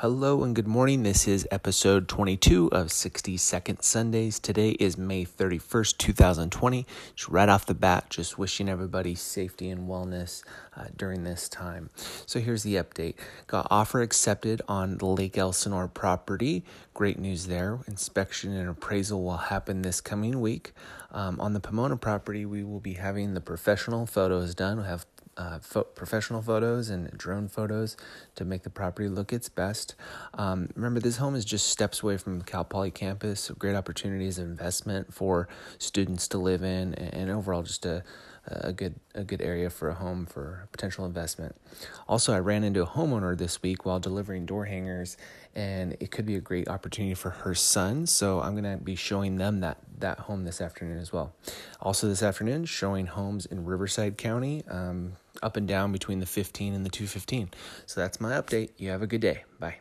Hello and good morning. This is episode 22 of 60 Second Sundays. Today is May 31st, 2020. Just right off the bat, just wishing everybody safety and wellness uh, during this time. So here's the update. Got offer accepted on the Lake Elsinore property. Great news there. Inspection and appraisal will happen this coming week. Um, on the Pomona property, we will be having the professional photos done. We'll have uh, fo- professional photos and drone photos to make the property look its best. Um, remember, this home is just steps away from Cal Poly campus, so great opportunities of investment for students to live in, and, and overall just a a good a good area for a home for potential investment. Also, I ran into a homeowner this week while delivering door hangers, and it could be a great opportunity for her son. So I'm gonna be showing them that that home this afternoon as well. Also, this afternoon, showing homes in Riverside County, um, up and down between the 15 and the 215. So that's my update. You have a good day. Bye.